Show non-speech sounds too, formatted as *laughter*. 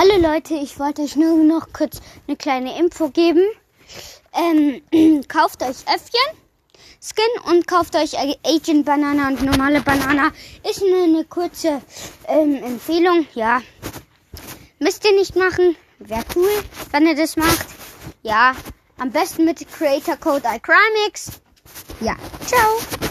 Hallo Leute, ich wollte euch nur noch kurz eine kleine Info geben. Ähm, *clears throat* kauft euch Öffchen Skin und kauft euch Agent Banana und normale Banana. Ist nur eine kurze ähm, Empfehlung, ja. Müsst ihr nicht machen. Wäre cool, wenn ihr das macht. Ja, am besten mit Creator Code iCrimix. Ja, ciao.